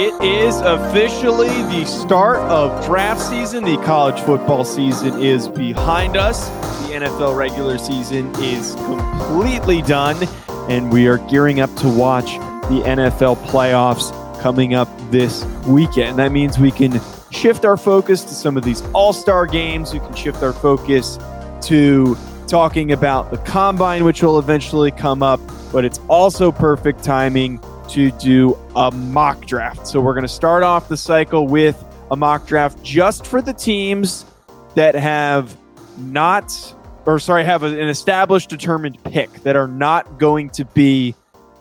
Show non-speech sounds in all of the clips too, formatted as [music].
It is officially the start of draft season. The college football season is behind us. The NFL regular season is completely done, and we are gearing up to watch the NFL playoffs coming up this weekend. That means we can shift our focus to some of these all star games. We can shift our focus to talking about the combine, which will eventually come up, but it's also perfect timing to do a mock draft. So we're going to start off the cycle with a mock draft just for the teams that have not, or sorry, have an established determined pick that are not going to be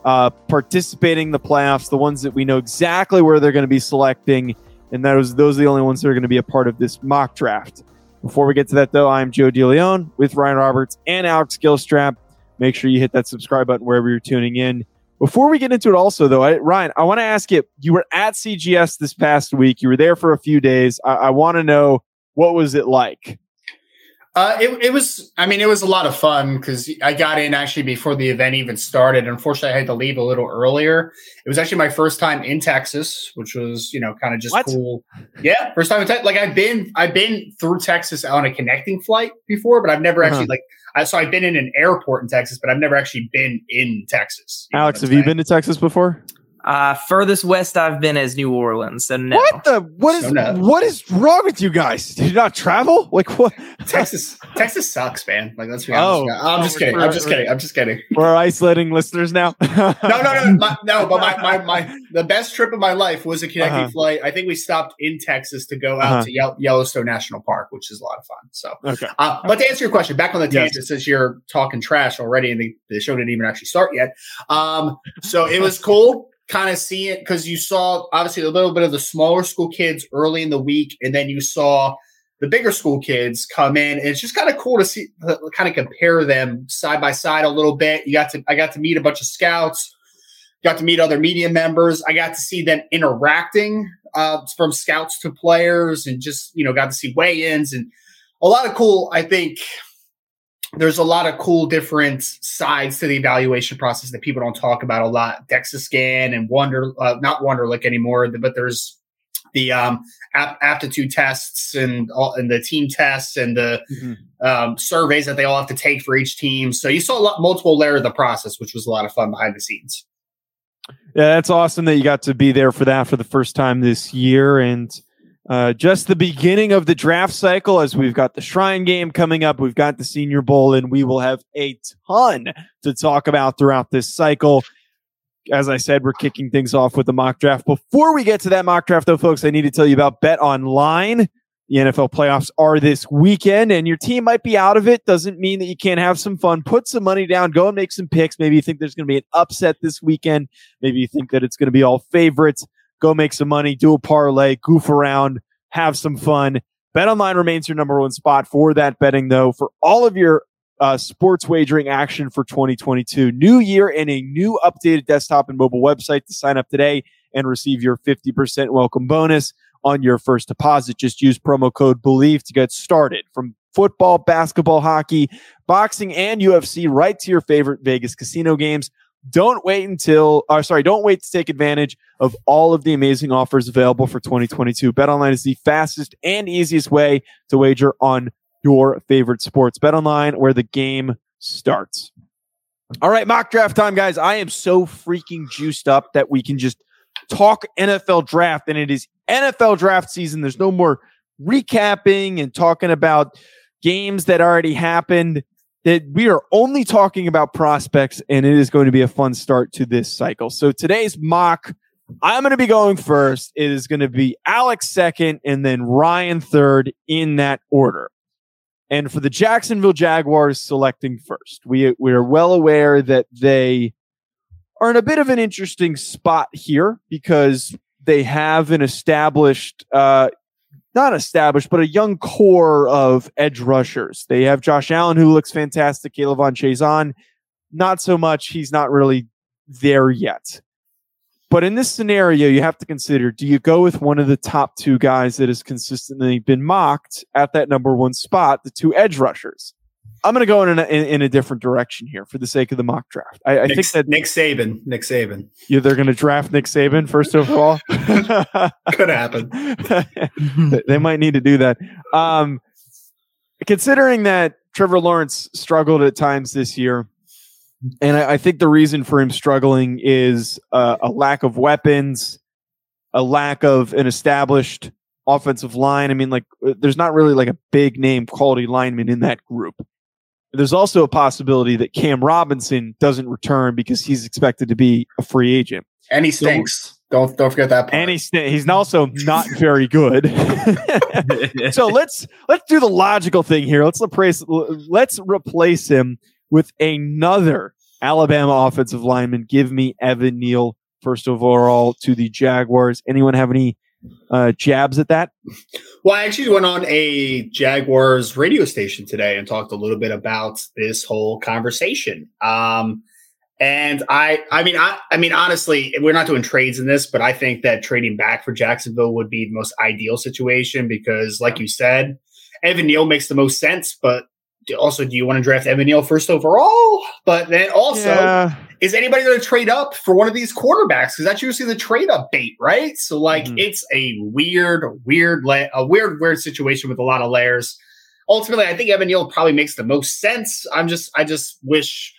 uh, participating in the playoffs, the ones that we know exactly where they're going to be selecting. And those, those are the only ones that are going to be a part of this mock draft. Before we get to that, though, I'm Joe DeLeon with Ryan Roberts and Alex Gilstrap. Make sure you hit that subscribe button wherever you're tuning in. Before we get into it, also though, I, Ryan, I want to ask you: You were at CGS this past week. You were there for a few days. I, I want to know what was it like. Uh, it, it was, I mean, it was a lot of fun because I got in actually before the event even started. Unfortunately, I had to leave a little earlier. It was actually my first time in Texas, which was, you know, kind of just What? cool. Yeah, first time in Texas. Like I've been, I've been through Texas on a connecting flight before, but I've never Uh-huh. actually like, I, so I've been in an airport in Texas, but I've never actually been in Texas. Alex, have I'm you been to Texas before? Uh, furthest west I've been is New Orleans. So no. What the? What is So no. what is wrong with you guys? Did you not travel? Like what? Texas, Texas sucks, man. Like let's be honest. Oh. honest. I'm just kidding. I'm just kidding. I'm just kidding. We're isolating listeners now. [laughs] no, no, no, my, no. But my, my, my, the best trip of my life was a connecting Uh-huh. flight. I think we stopped in Texas to go out Uh-huh. to Yell- Yellowstone National Park, which is a lot of fun. So, Okay. uh, but to answer your question, back on the Yes. tangent, since you're talking trash already, and the, the show didn't even actually start yet. Um, so it was cool, kind of see it because you saw obviously a little bit of the smaller school kids early in the week, and then you saw the bigger school kids come in. And it's just kind of cool to see, kind of compare them side by side a little bit. You got to, I got to meet a bunch of scouts, got to meet other media members. I got to see them interacting uh, from scouts to players, and just you know got to see weigh-ins and a lot of cool. I think there's a lot of cool different sides to the evaluation process that people don't talk about a lot. DEXA scan and Wonder, uh, not Wonderlic anymore, but there's the um, ap- aptitude tests and all, and the team tests and the um, surveys that they all have to take for each team. So you saw a lot, multiple layer of the process, which was a lot of fun behind the scenes. Yeah, that's awesome that you got to be there for that for the first time this year. And uh, just the beginning of the draft cycle as we've got the Shrine game coming up, we've got the Senior Bowl, and we will have a ton to talk about throughout this cycle. As I said, we're kicking things off with the mock draft. Before we get to that mock draft, though, folks, I need to tell you about Bet Online. The NFL playoffs are this weekend, and your team might be out of it. Doesn't mean that you can't have some fun. Put some money down, go and make some picks. Maybe you think there's going to be an upset this weekend. Maybe you think that it's going to be all favorites. Go make some money, do a parlay, goof around, have some fun. Bet online remains your number one spot for that betting, though, for all of your uh, sports wagering action for 2022. New year and a new updated desktop and mobile website to sign up today and receive your 50% welcome bonus on your first deposit. Just use promo code BELIEVE to get started. From football, basketball, hockey, boxing, and UFC, right to your favorite Vegas casino games. Don't wait until, or sorry, don't wait to take advantage of all of the amazing offers available for 2022. BetOnline is the fastest and easiest way to wager on your favorite sports. BetOnline, where the game starts. All right, mock draft time, guys. I am so freaking juiced up that we can just talk NFL draft, and it is NFL draft season. There's no more recapping and talking about games that already happened. That we are only talking about prospects, and it is going to be a fun start to this cycle. So today's mock, I'm going to be going first. It is going to be Alex second, and then Ryan third in that order. And for the Jacksonville Jaguars selecting first, we we are well aware that they are in a bit of an interesting spot here because they have an established uh, not established, but a young core of edge rushers. They have Josh Allen, who looks fantastic. K'Lavon Chaisson, not so much. He's not really there yet. But in this scenario, you have to consider do you go with one of the top two guys that has consistently been mocked at that number one spot, the two edge rushers? I'm going to go in a, in, in, a different direction here for the sake of the mock draft. I, I Nick, think that Nick Saban, Nick Saban, yeah, they're going to draft Nick Saban first of all. [laughs] [laughs] Could happen. they might need to do that. Um, considering that Trevor Lawrence struggled at times this year, and I, I think the reason for him struggling is uh, a lack of weapons, a lack of an established offensive line. I mean, like, uh, there's not really like a big name quality lineman in that group. There's also a possibility that Cam Robinson doesn't return because he's expected to be a free agent. And he stinks. So, don't don't forget that. Part. And he's he's also not very good. [laughs] so let's let's do the logical thing here. Let's replace let's replace him with another Alabama offensive lineman. Give me Evan Neal first overall to the Jaguars. Anyone have any uh, jabs at that? Well, I actually went on a Jaguars radio station today and talked a little bit about this whole conversation. Um, and I, I mean, I, I mean, honestly, we're not doing trades in this, but I think that trading back for Jacksonville would be the most ideal situation because, like you said, Evan Neal makes the most sense. But also, do you want to draft Evan Neal first overall? But then also, yeah. is anybody going to trade up for one of these quarterbacks? Because that's usually the trade up bait, right? So, like, mm-hmm. it's a weird, weird, la- a weird, weird situation with a lot of layers. Ultimately, I think Evan Neal probably makes the most sense. I'm just, I just wish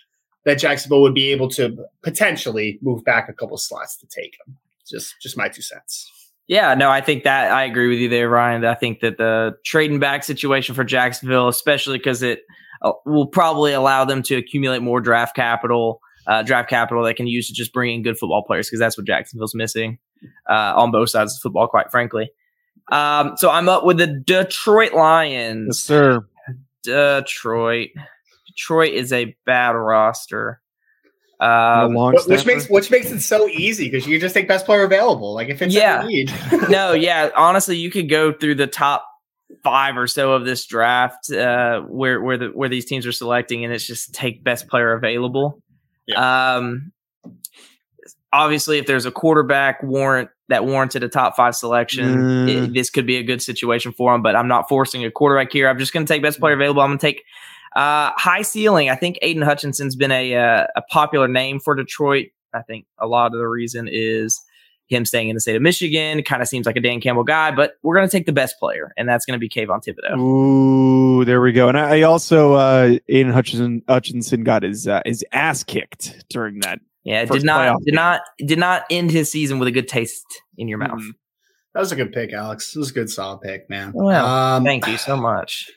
that Jacksonville would be able to potentially move back a couple slots to take him. Just just my two cents. Yeah, no, I think that I agree with you there, Ryan. I think that the trading back situation for Jacksonville, especially because it uh, will probably allow them to accumulate more draft capital, uh, draft capital they can use to just bring in good football players because that's what Jacksonville's missing uh, on both sides of football, quite frankly. Um, so I'm up with the Detroit Lions. Yes, sir. Detroit. Detroit is a bad roster. Um, which makes which makes it so easy because you just take best player available. Like if it's yeah, [laughs] no, [laughs] yeah. Honestly, you could go through the top five or so of this draft uh, where where the where these teams are selecting, and it's just take best player available. Yeah. Um, obviously, if there's a quarterback warrant that warranted a top five selection, mm. it, this could be a good situation for him. But I'm not forcing a quarterback here. I'm just going to take best player available. I'm going to take uh, high ceiling. I think Aidan Hutchinson's been a uh, a popular name for Detroit. I think a lot of the reason is him staying in the state of Michigan. Kind of seems like a Dan Campbell guy, but we're going to take the best player, and that's going to be Kayvon Thibodeaux. Ooh, there we go. And I, also uh, Aidan Hutchinson Hutchinson got his uh, his ass kicked during that. Yeah, did not did game. not did not end his season with a good taste in your mouth. Mm-hmm. That was a good pick, Alex. It was a good solid pick, man. Well, um, thank you so [sighs] much.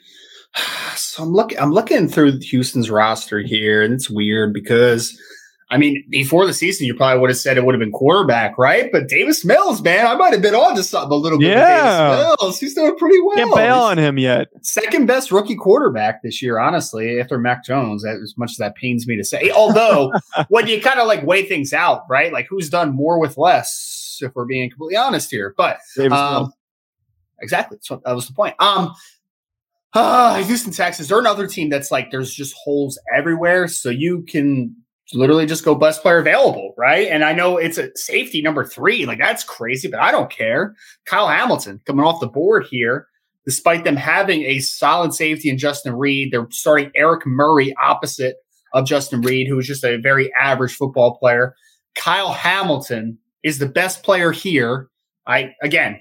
So I'm looking I'm looking through Houston's roster here, and it's weird because I mean, before the season, you probably would have said it would have been quarterback, right? But Davis Mills, man, I might have been on to something a little bit. Yeah, Davis Mills, he's doing pretty well. Can't bail on him yet. Second best rookie quarterback this year, honestly, after Mac Jones. As much as that pains me to say, although [laughs] when you kind of like weigh things out, right? Like who's done more with less, if we're being completely honest here. But um, exactly, so that was the point. Um, uh, Houston Texans, they're another team that's like there's just holes everywhere. So you can literally just go best player available, right? And I know it's a safety number three. Like that's crazy, but I don't care. Kyle Hamilton coming off the board here, despite them having a solid safety in Justin Reid, They're starting Eric Murray opposite of Justin Reid, who is just a very average football player. Kyle Hamilton is the best player here. I again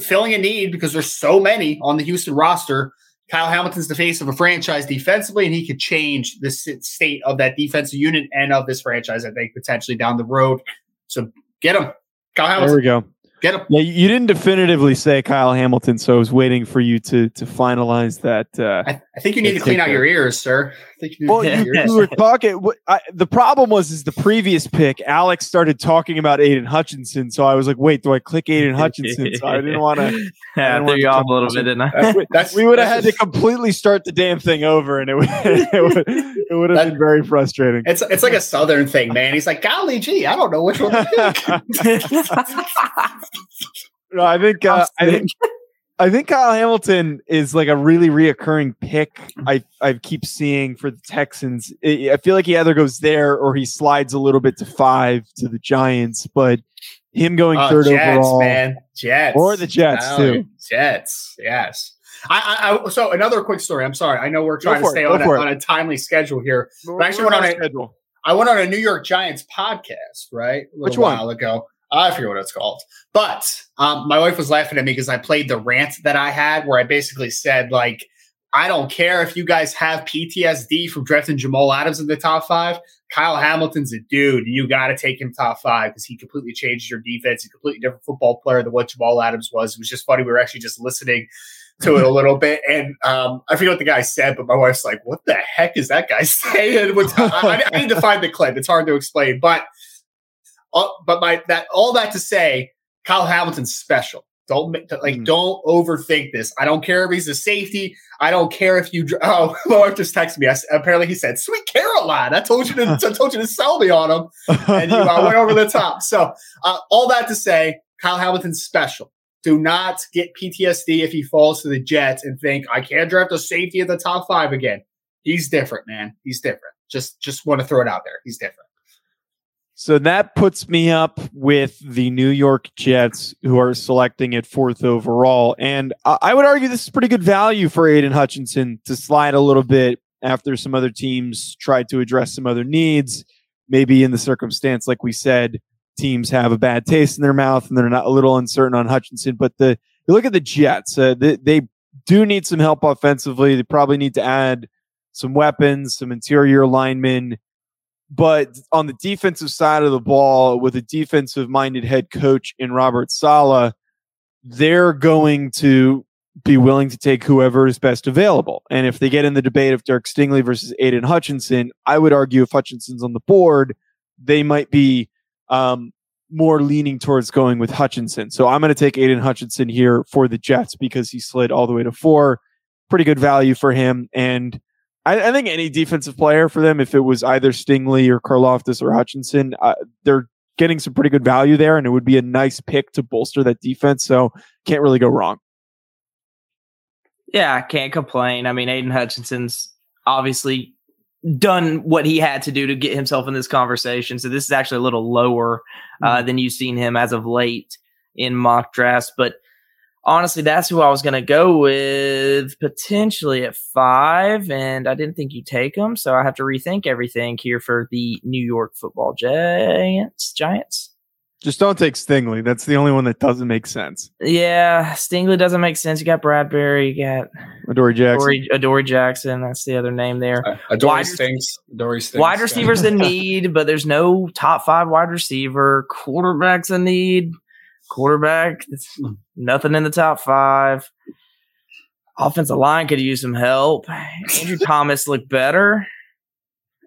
filling a need because there's so many on the Houston roster Kyle Hamilton's the face of a franchise defensively, and he could change the state of that defensive unit and of this franchise, I think, potentially down the road. So get him. Kyle Hamilton. There we go. Get him. Yeah, you didn't definitively say Kyle Hamilton, so I was waiting for you to to finalize that. Uh, I, I think you need to clean out your ears, sir. I think you need well, to you, you were talking. I, the problem was, is the previous pick. Alex started talking about Aidan Hutchinson, so I was like, "Wait, do I click Aidan Hutchinson?" So I didn't want to. [laughs] Yeah, I threw you off a little bit, didn't I? That's- [laughs] that's- we would have had to completely start the damn thing over, and it would [laughs] it would, have been very frustrating. It's it's like a southern thing, man. He's like, golly gee, I don't know which one to pick. No, I think uh, I think [laughs] I think Kyle Hamilton is like a really reoccurring pick. I I keep seeing for the Texans. I I feel like he either goes there or he slides a little bit to five to the Giants, but him going Oh, third Jets, overall man. Jets. or the Jets Hell, too. Jets, yes. I, I, I so another quick story. I'm sorry. I know we're trying to for it, stay on a, on a timely schedule here. We're- actually went on on a- schedule. I went on a New York Giants podcast, right? A Which little one? while ago. I forget what it's called. But um, my wife was laughing at me because I played the rant that I had where I basically said, like, I don't care if you guys have PTSD from drafting Jamal Adams in the top five. Kyle Hamilton's a dude. You got to take him top five because he completely changed your defense. He's a completely different football player than what Jamal Adams was. It was just funny. We were actually just listening to it a [laughs] little bit. And um, I forget what the guy said, but my wife's like, what the heck is that guy [laughs] saying? I, I, I need to find the clip. It's hard to explain. But uh, but my that all that to say, Kyle Hamilton's special. Don't like Mhm. don't overthink this. I don't care if he's a safety. I don't care if you. [laughs] Oh, wife just texted me. I apparently, he said, "Sweet Caroline." I told you to. [laughs] I told you to sell me on him, and you uh, went over the top. So uh, all that to say, Kyle Hamilton's special. Do not get PTSD if he falls to the Jets and think I can't draft a safety at the top five again. He's different, man. He's different. Just just want to throw it out there. He's different. So that puts me up with the New York Jets, who are selecting at fourth overall. And I would argue this is pretty good value for Aidan Hutchinson to slide a little bit after some other teams tried to address some other needs. Maybe in the circumstance, like we said, teams have a bad taste in their mouth and they're not a little uncertain on Hutchinson. But the you look at the Jets, uh, they, they do need some help offensively. They probably need to add some weapons, some interior linemen. But on the defensive side of the ball, with a defensive minded head coach in Robert Saleh, they're going to be willing to take whoever is best available. And if they get in the debate of Derek Stingley versus Aidan Hutchinson, I would argue if Hutchinson's on the board, they might be um, more leaning towards going with Hutchinson. So I'm going to take Aidan Hutchinson here for the Jets because he slid all the way to four. Pretty good value for him. And I, I think any defensive player for them, if it was either Stingley or Karlaftis or Hutchinson, uh, they're getting some pretty good value there, and it would be a nice pick to bolster that defense. So can't really go wrong. Yeah, I can't complain. I mean, Aidan Hutchinson's obviously done what he had to do to get himself in this conversation. So this is actually a little lower uh, than you've seen him as of late in mock drafts. But honestly, that's who I was going to go with potentially at five. And I didn't think you'd take him. So I have to rethink everything here for the New York football Giants. Giants. Just don't take Stingley. That's the only one that doesn't make sense. Yeah, Stingley doesn't make sense. You got Bradberry, you got Adoree Jackson. Adoree, Adoree Jackson. That's the other name there. Uh, Adoree Wide- stinks. Adoree stinks. Wide receivers in [laughs] need, but there's no top five wide receiver. Quarterbacks in need. Quarterback, nothing in the top five. Offensive line could use some help. Andrew [laughs] Thomas looked better.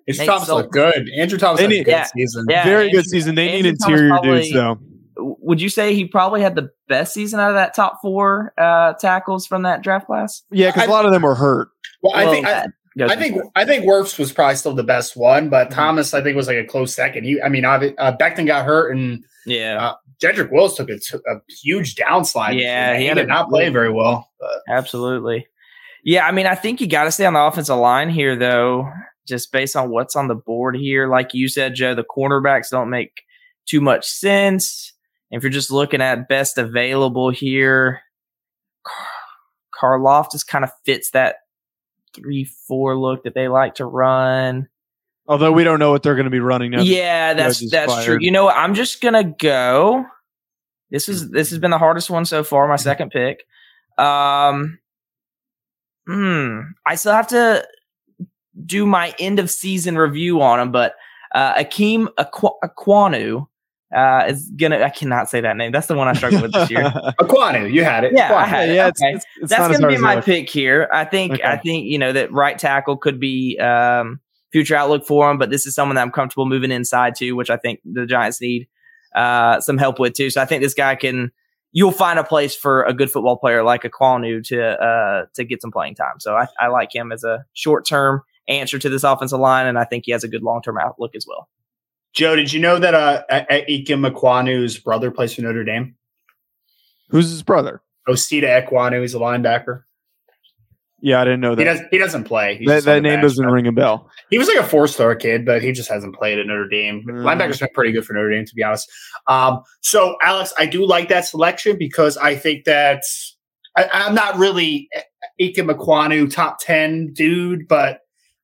Andrew Thomas Sol- looked good. Andrew Thomas had a good yeah, season. yeah. Very Andrew- good season. They need Andrew Thomas interior probably- dudes, though. Would you say he probably had the best season out of that top four uh, tackles from that draft class? Yeah, because a lot of them were hurt. Well, I Well, think I, that goes I think before. I think Wirfs was probably still the best one, but Mm-hmm. Thomas I think was like a close second. He, I mean, obvi- uh, Becton got hurt and yeah, uh, Jedrick Wills took a, t- a huge downslide. Yeah, he, he did a- not play very well. But absolutely. Yeah, I mean, I think you got to stay on the offensive line here, though, just based on what's on the board here. Like you said, Joe, the cornerbacks don't make too much sense. If you're just looking at best available here, Karloff just kind of fits that three four look that they like to run. Although we don't know what they're going to be running now. Yeah, that's Judge is that's true. You know what? I'm just gonna go. This is this has been the hardest one so far. My second pick. Um, hmm. I still have to do my end of season review on him, but uh, Akeem Aqu- Ekwonu uh, is gonna. I cannot say that name. That's the one I struggled with this year. [laughs] Ekwonu, you had it. Yeah, Ekwonu. I had it. yeah, okay. it's, it's, That's gonna be my pick here. I think. I think you know that right tackle could be um, future outlook for him, but this is someone that I'm comfortable moving inside to, which I think the Giants need uh, some help with too. So I think this guy can. You'll find a place for a good football player like Ekwonu to uh, to get some playing time. So I, I like him as a short term answer to this offensive line, and I think he has a good long term outlook as well. Joe, did you know that uh, Ikem Ekwonu's brother plays for Notre Dame? Who's his brother? Osita Ekwonu, he's a linebacker. Yeah, I didn't know He that. does. He doesn't play. He's That, that name doesn't ring a bell. He was like a four-star kid, but he just hasn't played at Notre Dame. Mm. Linebackers been pretty good for Notre Dame, to be honest. Um, so, Alex, I do like that selection because I think that I, I'm not really Ikem Ekwonu top ten dude, but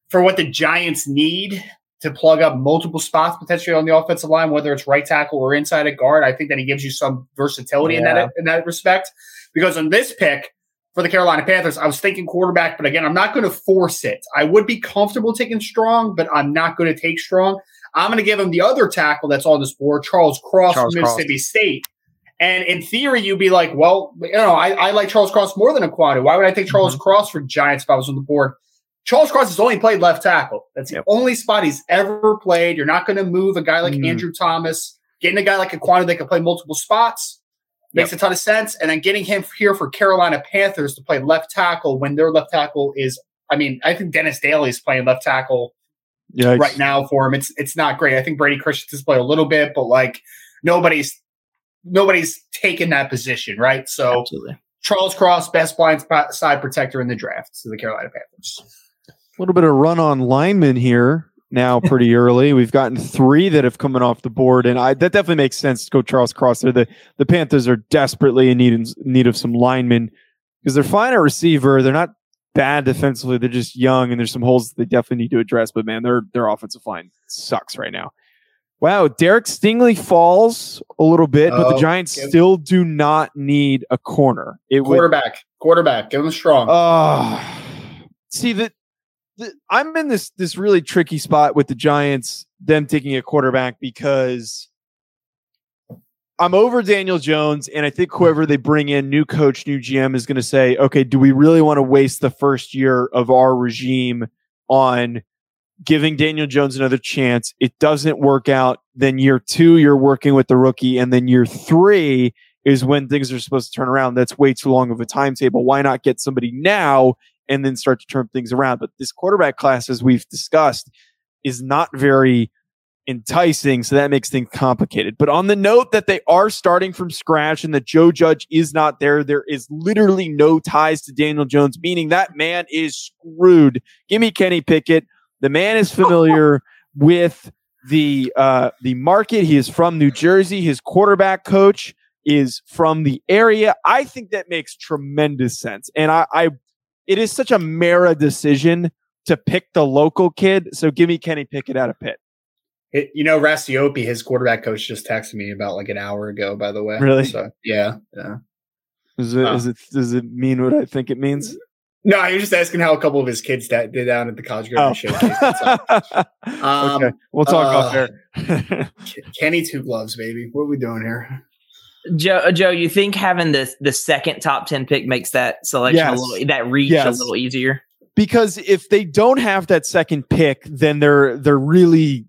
for what the Giants need to plug up multiple spots potentially on the offensive line, whether it's right tackle or inside a guard, I think that he gives you some versatility in that in that respect. Because on this pick for the Carolina Panthers, I was thinking quarterback, but again, I'm not going to force it. I would be comfortable taking strong, but I'm not going to take strong. I'm going to give him the other tackle that's on this board, Charles Cross Charles from Cross. Mississippi State. And in theory, you'd be like, well, you know, I, I like Charles Cross more than Ekwonu. Why would I take Charles Mm-hmm. Cross for Giants if I was on the board? Charles Cross has only played left tackle. That's the only spot he's ever played. You're not going to move a guy like Mhm. Andrew Thomas. Getting a guy like Ekwonu that can play multiple spots makes a ton of sense. And then getting him here for Carolina Panthers to play left tackle when their left tackle is, I mean, I think Dennis Daley is playing left tackle Yeah, right now for him. It's it's not great. I think Brady Christensen's played a little bit, but like nobody's nobody's taken that position, right? So Absolutely. Charles Cross, best blind side protector in the draft to the Carolina Panthers. A little bit of run on linemen here now [laughs] pretty early. We've gotten three that have coming off the board, and I that definitely makes sense to go Charles Cross there. The the Panthers are desperately in need in need of some linemen because they're fine at receiver. They're not bad defensively. They're just young, and there's some holes they definitely need to address. But man, their their offensive line sucks right now. Wow, Derek Stingley falls a little bit, but the Oh, Giants give- still do not need a corner. It would Quarterback, quarterback, give him strong. Oh, see that I'm in this this really tricky spot with the Giants, them taking a quarterback because I'm over Daniel Jones, and I think whoever they bring in, new coach, new GM, is going to say, okay, do we really want to waste the first year of our regime on giving Daniel Jones another chance? It doesn't work out. Then year two, you're working with the rookie, and then year three is when things are supposed to turn around. That's way too long of a timetable. Why not get somebody now and then start to turn things around? But this quarterback class, as we've discussed, is not very enticing. So that makes things complicated. But on the note that they are starting from scratch and that Joe Judge is not there, there is literally no ties to Daniel Jones, meaning that man is screwed. Give me Kenny Pickett. The man is familiar [laughs] with the uh, the market. He is from New Jersey. His quarterback coach is from the area. I think that makes tremendous sense. And I, I it is such a Mara decision to pick the local kid. So give me Kenny Pickett out of Pitt. It- you know, Rastiopi, his quarterback coach, just texted me about like an hour ago. By the way, Really? So yeah, yeah. Is it, Oh. is it does it mean what I think it means? No, he was just asking how a couple of his kids that did down at the college Oh. graduate showcase. That's [laughs] all. Um, okay, we'll talk uh, off there. Kenny two gloves, baby. What are we doing here? Joe, uh, Joe, you think having the the second top ten pick makes that selection Yes. a little that reach Yes. a little easier? because if they don't have that second pick, then they're they're really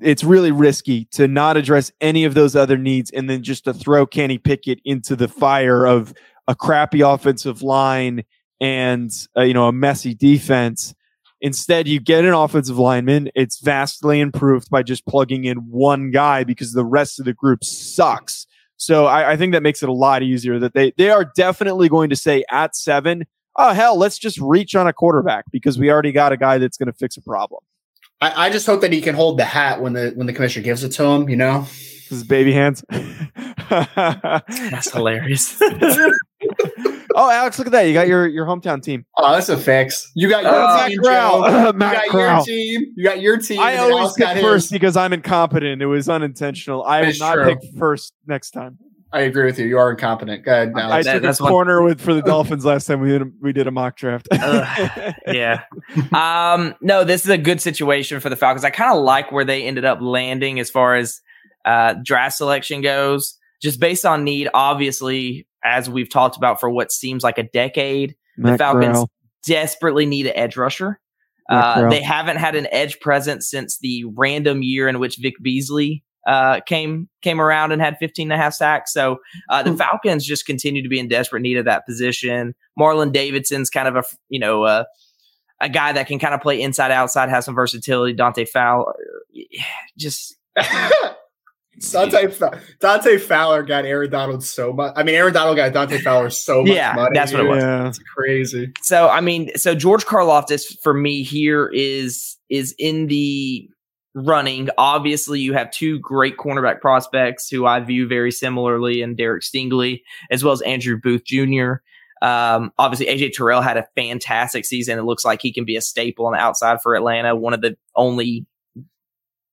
it's really risky to not address any of those other needs and then just to throw Kenny Pickett into the fire of a crappy offensive line and uh, you know a messy defense. Instead, you get an offensive lineman. It's vastly improved by just plugging in one guy because the rest of the group sucks. So I, I think that makes it a lot easier. That they they are definitely going to say at seven, oh hell, let's just reach on a quarterback because we already got a guy that's going to fix a problem. I, I just hope that he can hold the hat when the when the commissioner gives it to him. You know, His baby hands. [laughs] That's hilarious. [laughs] [laughs] oh, Alex, look at that! You got your your hometown team. oh, that's a fix. You got your Uh, team, Matt Corral. Joe. [laughs] You got Corral. your team. You got your team. I always Alex got pick first his. because I'm incompetent. It was unintentional. I will not true. pick first next time. I agree with you. You are incompetent. Go ahead. I Now. that- took that's a one- corner with for the Dolphins last time we did a, we did a mock draft. Ugh. yeah. [laughs] Um, no, this is a good situation for the Falcons. I kind of like where they ended up landing as far as uh, draft selection goes, just based on need, obviously, as we've talked about for what seems like a decade, Matt the Falcons Corral. desperately need an edge rusher. Uh, they haven't had an edge presence since the random year in which Vic Beasley uh, came came around and had 15 and a half sacks. So uh, the hmm. Falcons just continue to be in desperate need of that position. Marlon Davidson's kind of a you know uh, a guy that can kind of play inside outside, has some versatility. Dante Fowler, [sighs] just. [laughs] Dante, Dante Fowler got Aaron Donald so much. I mean, Aaron Donald got Dante Fowler so much yeah, money. That's what it was. Yeah. It's crazy. So I mean, so George Karlaftis for me here is is in the running. Obviously, you have two great cornerback prospects who I view very similarly in Derek Stingley as well as Andrew Booth Jr. Um, obviously, AJ Terrell had a fantastic season. It looks like he can be a staple on the outside for Atlanta. One of the only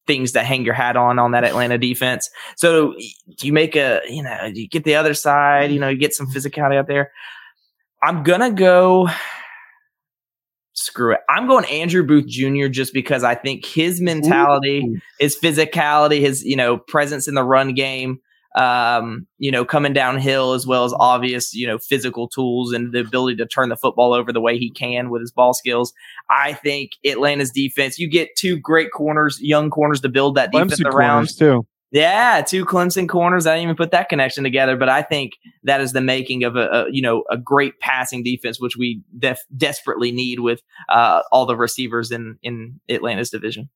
things to hang your hat on on that Atlanta defense. So you make a, you know, you get the other side, you know, you get some mm-hmm. physicality out there. I'm gonna go screw it. I'm going Andrew Booth Jr. just because I think his mentality, Ooh. his physicality, his you know presence in the run game, um, you know, coming downhill as well as obvious, you know, physical tools and the ability to turn the football over the way he can with his ball skills. I think Atlanta's defense, you get two great corners, young corners to build that defense Clemson around. Too. Yeah, two Clemson corners. I didn't even put that connection together, but I think that is the making of a, a you know a great passing defense, which we def- desperately need with uh, all the receivers in in Atlanta's division.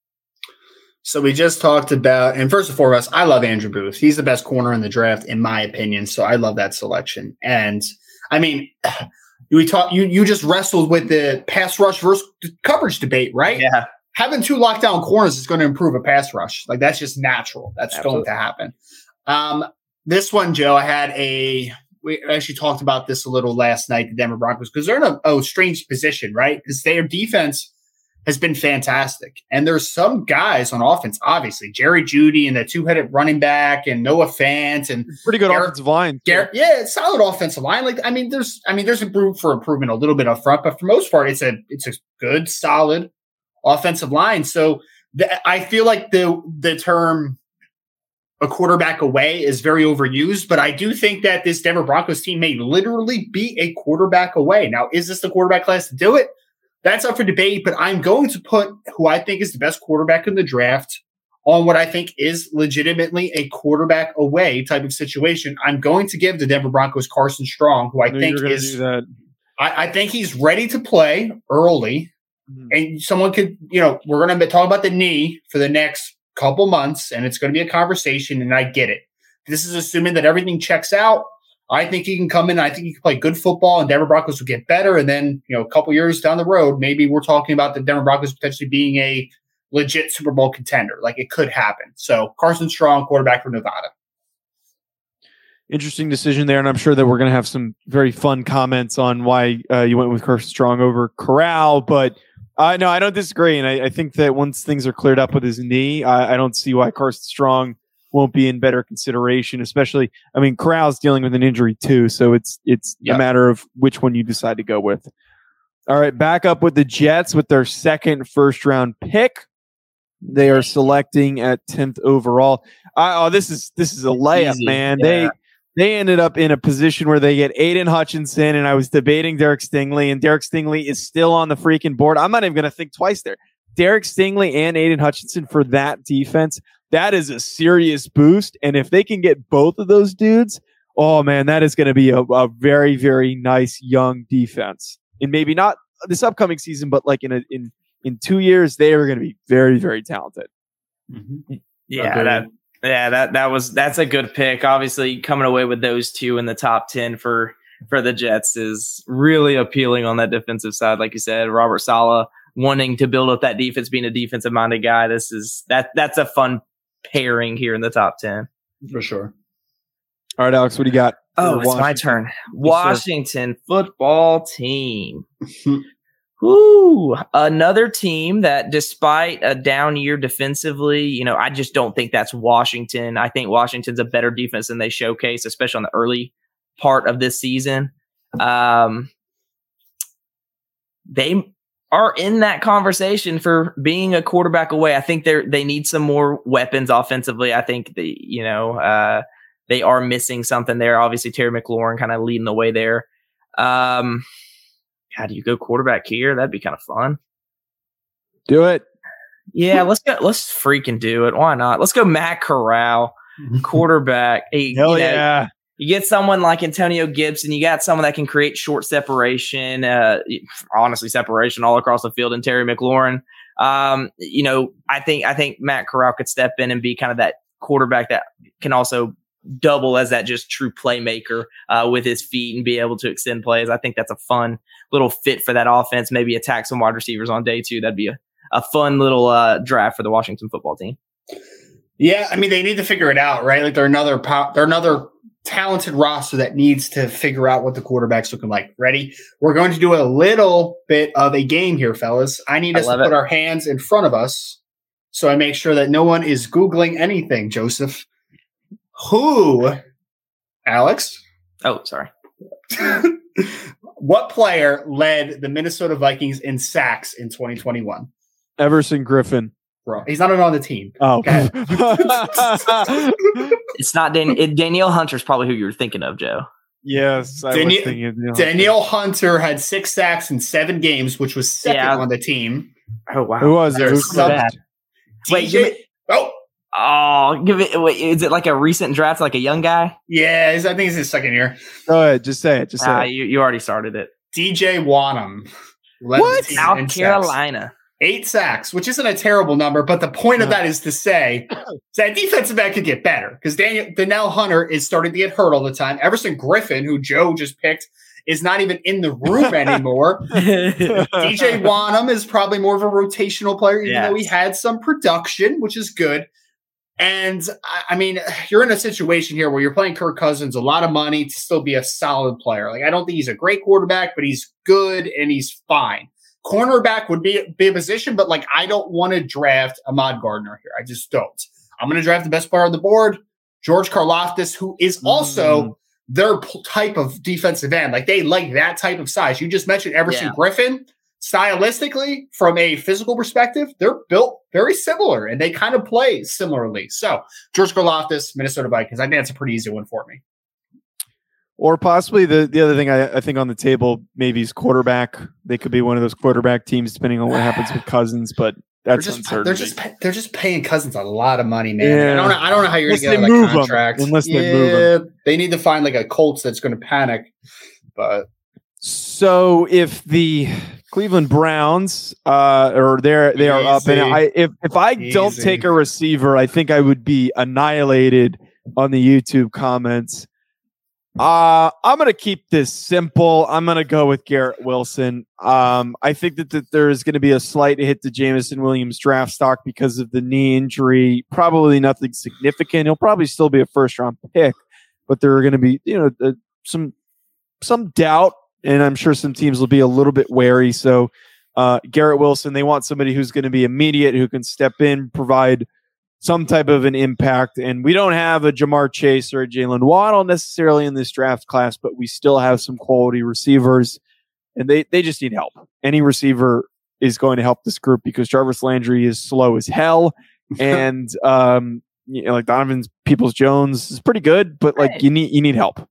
So we just talked about, and first and foremost, I love Andrew Booth. He's the best corner in the draft, in my opinion. So I love that selection. And I mean, [sighs] we talked. You you just wrestled with the pass rush versus coverage debate, right? Yeah having two lockdown corners is going to improve a pass rush. Like that's just natural. That's Absolutely. going to happen. Um, this one, Joe, I had a. We actually talked about this a little last night. The Denver Broncos because they're in a, a strange position, right? Because their defense has been fantastic, and there's some guys on offense. Obviously, Jerry Jeudy and the two-headed running back, and Noah Fant, and pretty good Garrett, offensive line. Garrett, yeah, it's solid offensive line. Like I mean, there's I mean, there's room for improvement a little bit up front, but for most part, it's a it's a good, solid offensive line. So th- I feel like the the term a quarterback away is very overused, but I do think that this Denver Broncos team may literally be a quarterback away. Now, is this the quarterback class to do it? That's up for debate, but I'm going to put who I think is the best quarterback in the draft on what I think is legitimately a quarterback away type of situation. I'm going to give the Denver Broncos Carson Strong, who I, I think is I, I, think he's ready to play early. Mm-hmm. And someone could, you know, we're going to talk about the knee for the next couple months, and it's going to be a conversation. And I get it. This is assuming that everything checks out. I think he can come in. I think he can play good football, and Denver Broncos will get better. And then, you know, a couple years down the road, maybe we're talking about the Denver Broncos potentially being a legit Super Bowl contender. Like it could happen. So Carson Strong, quarterback for Nevada. Interesting decision there, and I'm sure that we're going to have some very fun comments on why uh, you went with Carson Strong over Corral. But uh, no, I don't disagree, and I, I, think that once things are cleared up with his knee, I, I, don't see why Carson Strong won't be in better consideration. Especially, I mean, Corral's dealing with an injury too, so it's it's yep. a matter of which one you decide to go with. All right, back up with the Jets with their second first round pick. They are selecting at tenth overall. oh, this is this is a layup, Easy. man. Yeah. They they ended up in a position where they get Aidan Hutchinson, and I was debating Derek Stingley, and Derek Stingley is still on the freaking board. I'm not even going to think twice there. Derek Stingley and Aidan Hutchinson for that defense, that is a serious boost. And if they can get both of those dudes, oh man, that is going to be a, a, very, very nice young defense. And maybe not this upcoming season, but like in a, in in two years, they are going to be very, very talented. Mm-hmm. Yeah, that yeah, that that was that's a good pick. Obviously, coming away with those two in the top ten for for the Jets is really appealing on that defensive side. Like you said, Robert Saleh wanting to build up that defense, being a defensive minded guy. This is that that's a fun pairing here in the top ten for sure. All right, Alex, what do you got? Oh, it's my turn. Washington football team. [laughs] Ooh, another team that, despite a down year defensively, you know, I just don't think that's Washington. I think Washington's a better defense than they showcase, especially on the early part of this season. Um, they are in that conversation for being a quarterback away. I think they're they need some more weapons offensively. I think the you know uh, they are missing something there. Obviously, Terry McLaurin kind of leading the way there. Um, how do you go quarterback here? That'd be kind of fun. Do it. Yeah, let's go. Let's freaking do it. Why not? Let's go Matt Corral, [laughs] quarterback. Hey, Hell you know, yeah. You get someone like Antonio Gibson, you got someone that can create short separation, uh, honestly, separation all across the field, and Terry McLaurin. Um, you know, I think I think Matt Corral could step in and be kind of that quarterback that can also double as that just true playmaker uh, with his feet and be able to extend plays. I think that's a fun little fit for that offense. Maybe attack some wide receivers on day two. That'd be a, a fun little uh, draft for the Washington football team. Yeah, I mean they need to figure it out, right? Like they're another po- they're another talented roster that needs to figure out what the quarterback's looking like. Ready? We're going to do a little bit of a game here, fellas. I need I us to put it. our hands in front of us so I make sure that no one is googling anything, Joseph. Who Alex? Oh, sorry. [laughs] what player led the Minnesota Vikings in sacks in 2021? Everson Griffen. Bro, he's not on the team. Oh. Okay. [laughs] It's not Dan- it, Danielle Hunter's probably who you were thinking of, Joe. yes. I Daniel- was thinking, you know, Danielle Hunter had six sacks in seven games, which was second Yeah. on the team. Oh wow. Who was it? Who There's subbed? bad. Wait, give me- oh Oh, give it. Wait, is it like a recent draft, like a young guy? yeah, he's- I think it's his second year. Go ahead. Just say it. Just say Ah, it. you, you already started it. DJ Wonnum. What? South in sacks. Carolina. Eight sacks, which isn't a terrible number, but the point of that is to say [coughs] that defensive back could get better because Daniel Danielle Hunter is starting to get hurt all the time. Everson Griffen, who Joe just picked, is not even in the room [laughs] anymore. [laughs] DJ Wonnum is probably more of a rotational player, even though he had some production, which is good. And I mean, [sighs] you're in a situation here where you're playing Kirk Cousins a lot of money to still be a solid player. Like, I don't think he's a great quarterback, but he's good and he's fine. Cornerback would be, be a position, but like, I don't want to draft Ahmad Gardner here. I just don't. I'm going to draft the best player on the board, George Karlaftis, who is also mm. their p- type of defensive end. Like, they like that type of size. You just mentioned Everson Yeah. Griffen stylistically, from a physical perspective, they're built very similar and they kind of play similarly. So, George Karlaftis, Minnesota Vikings. I think that's a pretty easy one for me. Or possibly the, the other thing I, I think on the table maybe is quarterback. They could be one of those quarterback teams depending on what happens with [sighs] Cousins, but They're that's just uncertain. they're just they're just paying Cousins a lot of money, man. Yeah. I don't know. I don't know how you're Unless going to they get out move of 'em. that contract. Unless they yeah, move they need to find like a Colts that's going to panic. But So if the Cleveland Browns uh or they're they are up and I if if I don't take a receiver, I think I would be annihilated on the YouTube comments. Uh I'm gonna keep this simple. I'm gonna go with Garrett Wilson. Um I think that, that there is gonna be a slight hit to Jameson Williams draft stock because of the knee injury. Probably nothing significant. He'll probably still be a first round pick, but there are gonna be, you know, uh, some some doubt, and I'm sure some teams will be a little bit wary. So, uh, Garrett Wilson, they want somebody who's going to be immediate, who can step in, provide some type of an impact. And we don't have a Ja'Marr Chase or a Jaylen Waddle necessarily in this draft class, but we still have some quality receivers, and they they just need help. Any receiver is going to help this group because Jarvis Landry is slow as hell, [laughs] and um, you know, like Donovan's Peoples Jones is pretty good, but like you need you need help.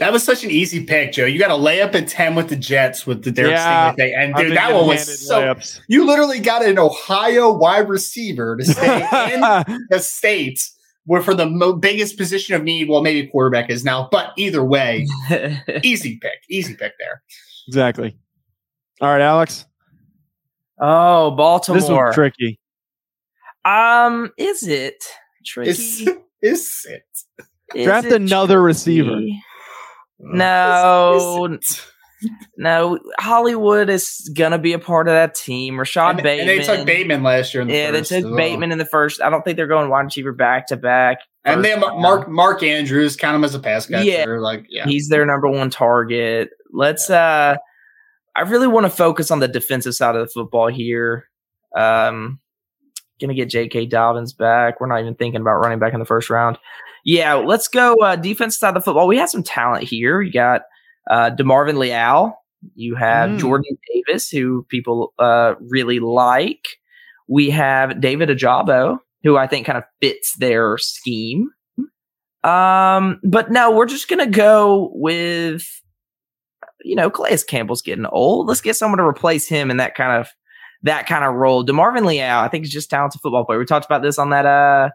That was such an easy pick, Joe. You got to lay up at ten with the Jets with the Derek Yeah. Stingley thing, and dude, that one was so. layups. You literally got an Ohio wide receiver to stay [laughs] in the state where for the mo- biggest position of need, well, maybe quarterback is now, but either way, [laughs] easy pick, easy pick there. exactly. All right, Alex. oh, Baltimore. This Baltimore. one's tricky. um, is it tricky? Is [laughs] is it? Is Draft it another receiver. No, [laughs] no. Hollywood is gonna be a part of that team. Rashod And, and Bateman. they took Bateman last year. In the yeah, first they took. Bateman in the first. I don't think they're going wide receiver back to back. and they Mark Mark Andrews. Count him as a pass catcher. Yeah. like yeah. He's their number one target. Let's uh I really want to focus on the defensive side of the football here. Um gonna get J.K. Dobbins back. We're not even thinking about running back in the first round. Yeah, let's go uh defense side of the football. We have some talent here. You got uh DeMarvin Leal, You have Mm. Jordan Davis, who people uh, really like. We have David Ojabo, who I think kind of fits their scheme. Um, but no, we're just gonna go with you know, Calais Campbell's getting old. Let's get someone to replace him in that kind of that kind of role. DeMarvin Leal, I think, is just a talented football player. We talked about this on that uh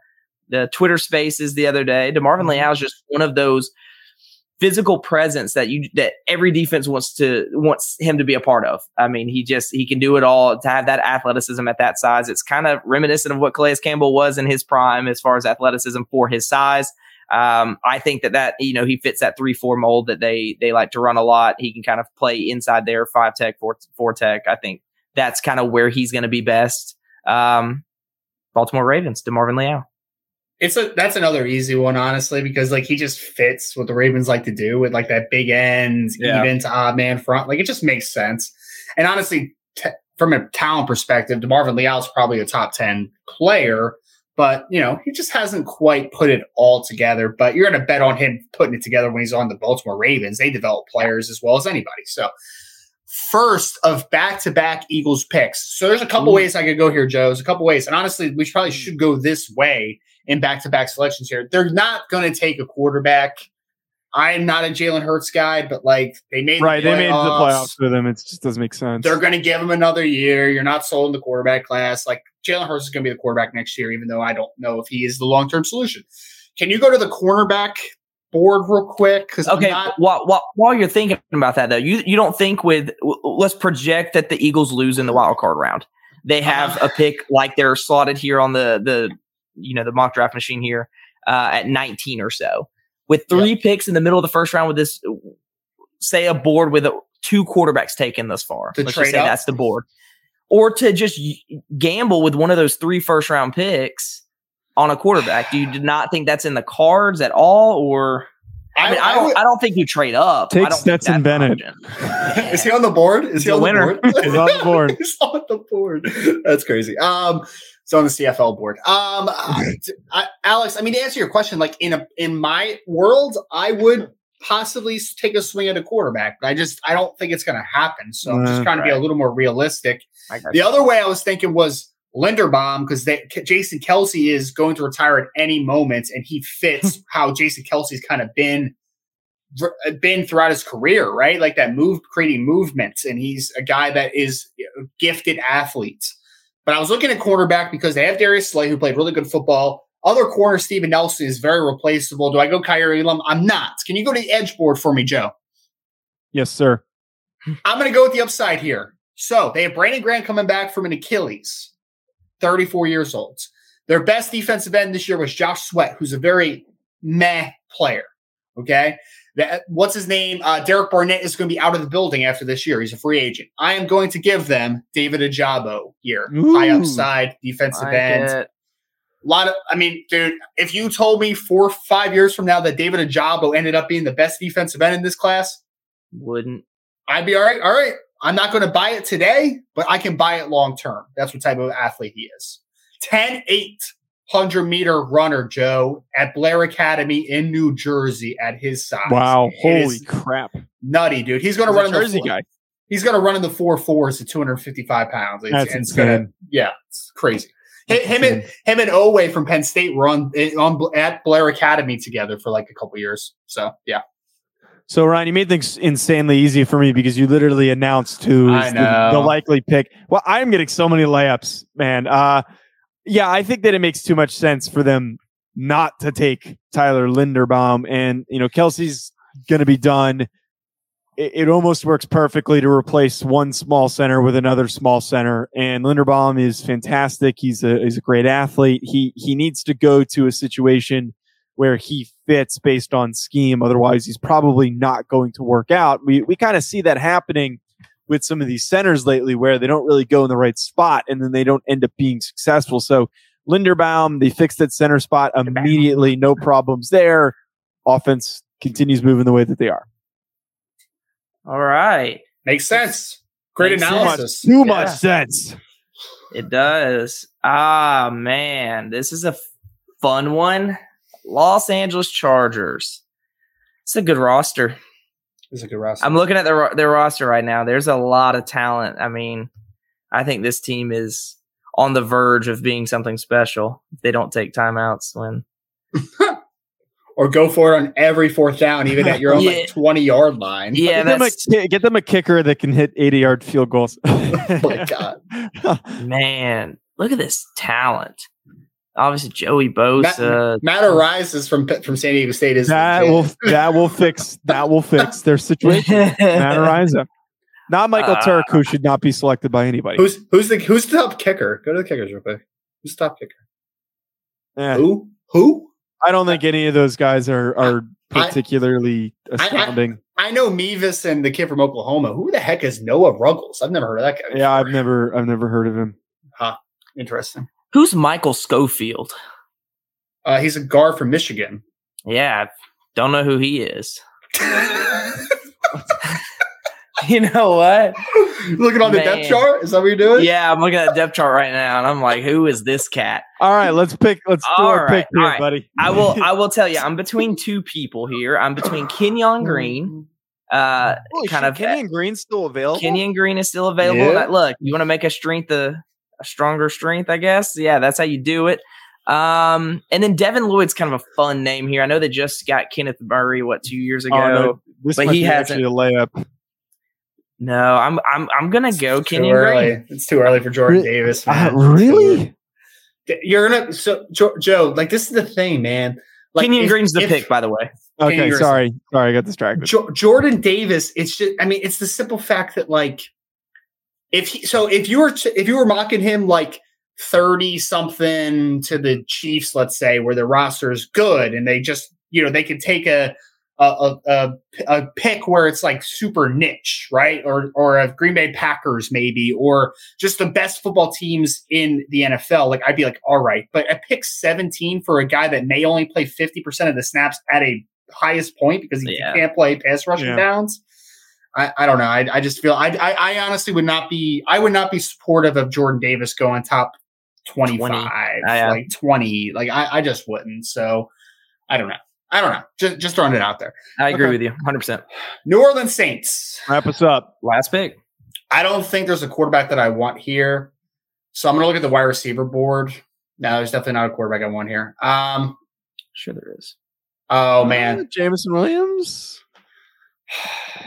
the Twitter Spaces the other day. DeMarvin Leal is just one of those physical presence that you that every defense wants to wants him to be a part of. I mean, he just he can do it all. To have that athleticism at that size, it's kind of reminiscent of what Calais Campbell was in his prime as far as athleticism for his size. Um, I think that that you know he fits that three four mold that they they like to run a lot. He can kind of play inside there, five tech, four four tech. I think that's kind of where he's going to be best. Um, Baltimore Ravens, DeMarvin Leal. It's a that's another easy one, honestly, because like he just fits what the Ravens like to do with like that big ends, Yeah. even to odd man front. Like it just makes sense. And honestly, t- from a talent perspective, DeMarvin Leal is probably a top ten player, but you know he just hasn't quite put it all together. But you're going to bet on him putting it together when he's on the Baltimore Ravens. They develop players as well as anybody. So first of back to back Eagles picks. So there's a couple Ooh. ways I could go here, Joe. There's a couple ways, and honestly, we probably hmm. should go this way in back to back selections here. They're not going to take a quarterback. I'm not a Jalen Hurts guy, but like they made Right, the they made the playoffs. for them. It just doesn't make sense. They're going to give him another year. You're not sold in the quarterback class. Like Jalen Hurts is going to be the quarterback next year, even though I don't know if he is the long term solution. Can you go to the cornerback board real quick? Because Okay, not, while, while while you're thinking about that though, you you don't think with let's project that the Eagles lose in the wild card round. They have a pick like they're slotted here on the the you know the mock draft machine here uh, at 19 or so. With three picks in the middle of the first round with this say a board with uh two quarterbacks taken thus far. To let's trade just say up? that's the board. Or to just y- gamble with one of those three first round picks on a quarterback. Do you do not think that's in the cards at all or I, mean, I, don't. would- I don't think you trade up. Take I don't Stetson that's Bennett. option. [laughs] is he on the board? Is he the on winner. the board? [laughs] He's on the board. [laughs] He's on the board. That's crazy. Um, it's on the CFL board. Um, I- I- Alex, I mean, to answer your question, like in a in my world, I would possibly take a swing at a quarterback. but I just I don't think it's going to happen. So I'm just Uh, trying to be a little more realistic. The you. other way I was thinking was Linderbaum because Jason Kelce is going to retire at any moment, and he fits [laughs] how Jason Kelce's kind of been uh, been throughout his career, right? Like that move, creating movements, and he's a guy that is a gifted athlete. But I was looking at cornerback because they have Darius Slay, who played really good football. Other corner, Steven Nelson, is very replaceable. Do I go Kaiir Elam? I'm not. Can you go to the edge board for me, Joe? yes, sir. I'm going to go with the upside here. So they have Brandon Graham coming back from an Achilles, 34 years old. Their best defensive end this year was Josh Sweat, who's a very meh player. Okay. That, what's his name? Uh, Derek Barnett is going to be out of the building after this year. He's a free agent. I am going to give them David Ojabo here. High upside, defensive end. A lot of, I mean, dude, if you told me four, five years from now that David Ojabo ended up being the best defensive end in this class, wouldn't. I'd be all right. All right. I'm not going to buy it today, but I can buy it long term. That's what type of athlete he is. 10 800 meter runner, Joe, at Blair Academy in New Jersey at his size. Wow. It Holy crap. nutty, dude. He's going to run in the Jersey guy. He's going to run in the four fours at 255 pounds. It's, That's it's gonna- insane. yeah, it's crazy. That's him and him and Oweh from Penn State were eh, on, on at Blair Academy together for like a couple years. So yeah, So Ryan, you made things insanely easy for me because you literally announced who the, the likely pick. Well, I'm getting so many layups, man. Uh, yeah, I think that it makes too much sense for them not to take Tyler Linderbaum, and you know Kelce's going to be done. It, it almost works perfectly to replace one small center with another small center, and Linderbaum is fantastic. He's a he's a great athlete. He he needs to go to a situation where he fits based on scheme. Otherwise, he's probably not going to work out. We we kind of see that happening with some of these centers lately, where they don't really go in the right spot, and then they don't end up being successful. So Linderbaum, they fixed that center spot immediately, no problems there. Offense continues moving the way that they are. All right. makes sense. Great Makes sense. analysis. Too Yeah. much sense. It does. Ah, man. This is a f- fun one. Los Angeles Chargers. It's a good roster. It's a good roster. I'm looking at their their roster right now. There's a lot of talent. I mean, I think this team is on the verge of being something special if they don't take timeouts when [laughs] or go for it on every fourth down, even at your own [laughs] Yeah. like 20 yard line. Yeah, get, them a, get them a kicker that can hit 80 yard field goals. [laughs] Oh my God. man. Look at this talent. Obviously, Joey Bosa. Matt Araiza from from San Diego State is that will that will fix that will fix their situation. Matt [laughs] Araiza. Not Michael Uh, Turk, who should not be selected by anybody. Who's who's the who's the top kicker? Go to the kickers real quick. Who's the top kicker? Eh, Who? Who? I don't think any of those guys are are particularly I- astounding. I know Mevis and the kid from Oklahoma. Who the heck is Noah Ruggles? I've never heard of that guy. yeah, I've never I've never heard of him. Huh. Interesting. Who's Michael Schofield? Uh, he's a guard from Michigan. Yeah, don't know who he is. [laughs] You know what? Looking on the Man. depth chart? Is that what you're doing? Yeah, I'm looking at the depth chart right now, and I'm like, who is this cat? All right, let's pick. Let's do All our right, pick here, all right. buddy. I will. I will tell you, I'm between two people here. I'm between Kenyon Green. Uh, Holy kind shit, of- Kenyon Green's still available. Kenyon Green is still available. Yeah. That- look, you want to make a strength a, a stronger strength, I guess. Yeah, that's how you do it. Um, and then Devin Lloyd's kind of a fun name here. I know they just got Kenneth Murray what two years ago. Oh, no, no, this but might he be hasn't- actually a layup. I'm I'm I'm gonna go It's too Kenyon Green. It's too early for Jordan Re- Davis. Uh, really? You're gonna so Jo- Joe. Like this is the thing, man. Like Kenyon if- Green's the if- pick, by the way. Okay, Kenyon sorry, sorry, I got distracted. Jo- Jordan Davis. It's just. I mean, it's the simple fact that like, if he, so, if you were to, if you were mocking him like thirty something to the Chiefs, let's say, where the roster is good and they just you know they could take a a, a, a, a pick where it's like super niche, right? Or or a Green Bay Packers maybe, or just the best football teams in the NFL. Like I'd be like, all right, but a pick seventeen for a guy that may only play fifty percent of the snaps at a highest point because he Yeah. can't play pass rushing Yeah. downs. I, I don't know. I, I just feel I, I I honestly would not be I would not be supportive of Jordan Davis going top twenty five, Ah, yeah. like twenty. Like I, I just wouldn't. So I don't know. I don't know. Just just throwing it out there. I agree Okay. with you 100. percent New Orleans Saints. Wrap us up. Last pick. I don't think there's a quarterback that I want here. So I'm gonna look at the wide receiver board. No, there's definitely not a quarterback I want here. Um Sure, there is. oh Uh, man. Jameson Williams.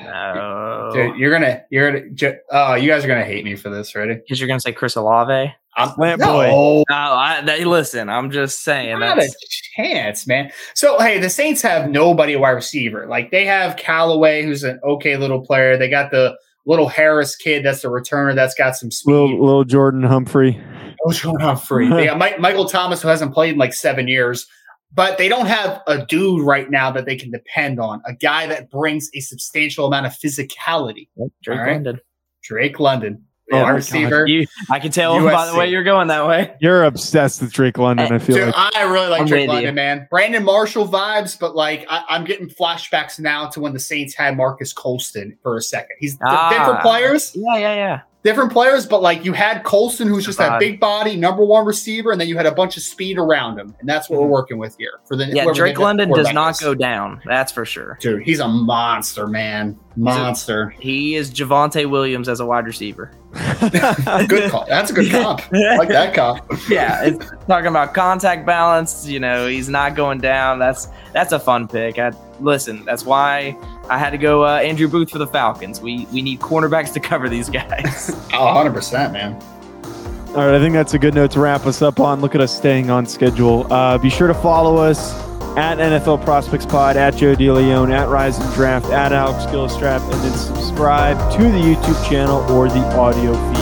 No, Dude, you're gonna you're gonna ju- oh you guys are gonna hate me for this, ready? because you're gonna say Chris Olave. I'm, Slant no, boy. Oh, I, they, listen, I'm just saying not that's a chance, man. So hey, the Saints have nobody wide receiver. Like they have Callaway, who's an okay little player. They got the little Harris kid that's the returner that's got some speed. Little, little Jordan Humphrey. What's going on free? They got Mike, Michael Thomas, who hasn't played in like seven years, but they don't have a dude right now that they can depend on. A guy that brings a substantial amount of physicality. Drake All right. London. Drake London, Oh, wide receiver. You, I can tell by the way you're going that way. You're obsessed with Drake London. I feel Dude, like. I really like I'm Drake London, you. man. Brandon Marshall vibes, but like I, I'm getting flashbacks now to when the Saints had Marques Colston for a second. He's Ah. different players, Yeah, yeah, yeah. Different players, but like you had Colston, who's just that big body, number one receiver, and then you had a bunch of speed around him, and that's what we're working with here for the Mm-hmm. Yeah, Drake London does not is. go down. That's for sure. Dude, he's a monster, man, monster. He is Javonte Williams as a wide receiver. [laughs] good call. That's a good [laughs] comp. I like that comp. yeah, it's talking about contact balance. You know, he's not going down. That's that's a fun pick. I, listen, that's why I had to go uh, Andrew Booth for the Falcons. We we need cornerbacks to cover these guys. [laughs] Oh, 100 percent, man. All right, I think that's a good note to wrap us up on. Look at us staying on schedule. Uh, be sure to follow us at NFL Prospects Pod, at Joe DeLeon, at Rise and Draft, at Alex Gilstrap, and then subscribe to the YouTube channel or the audio feed.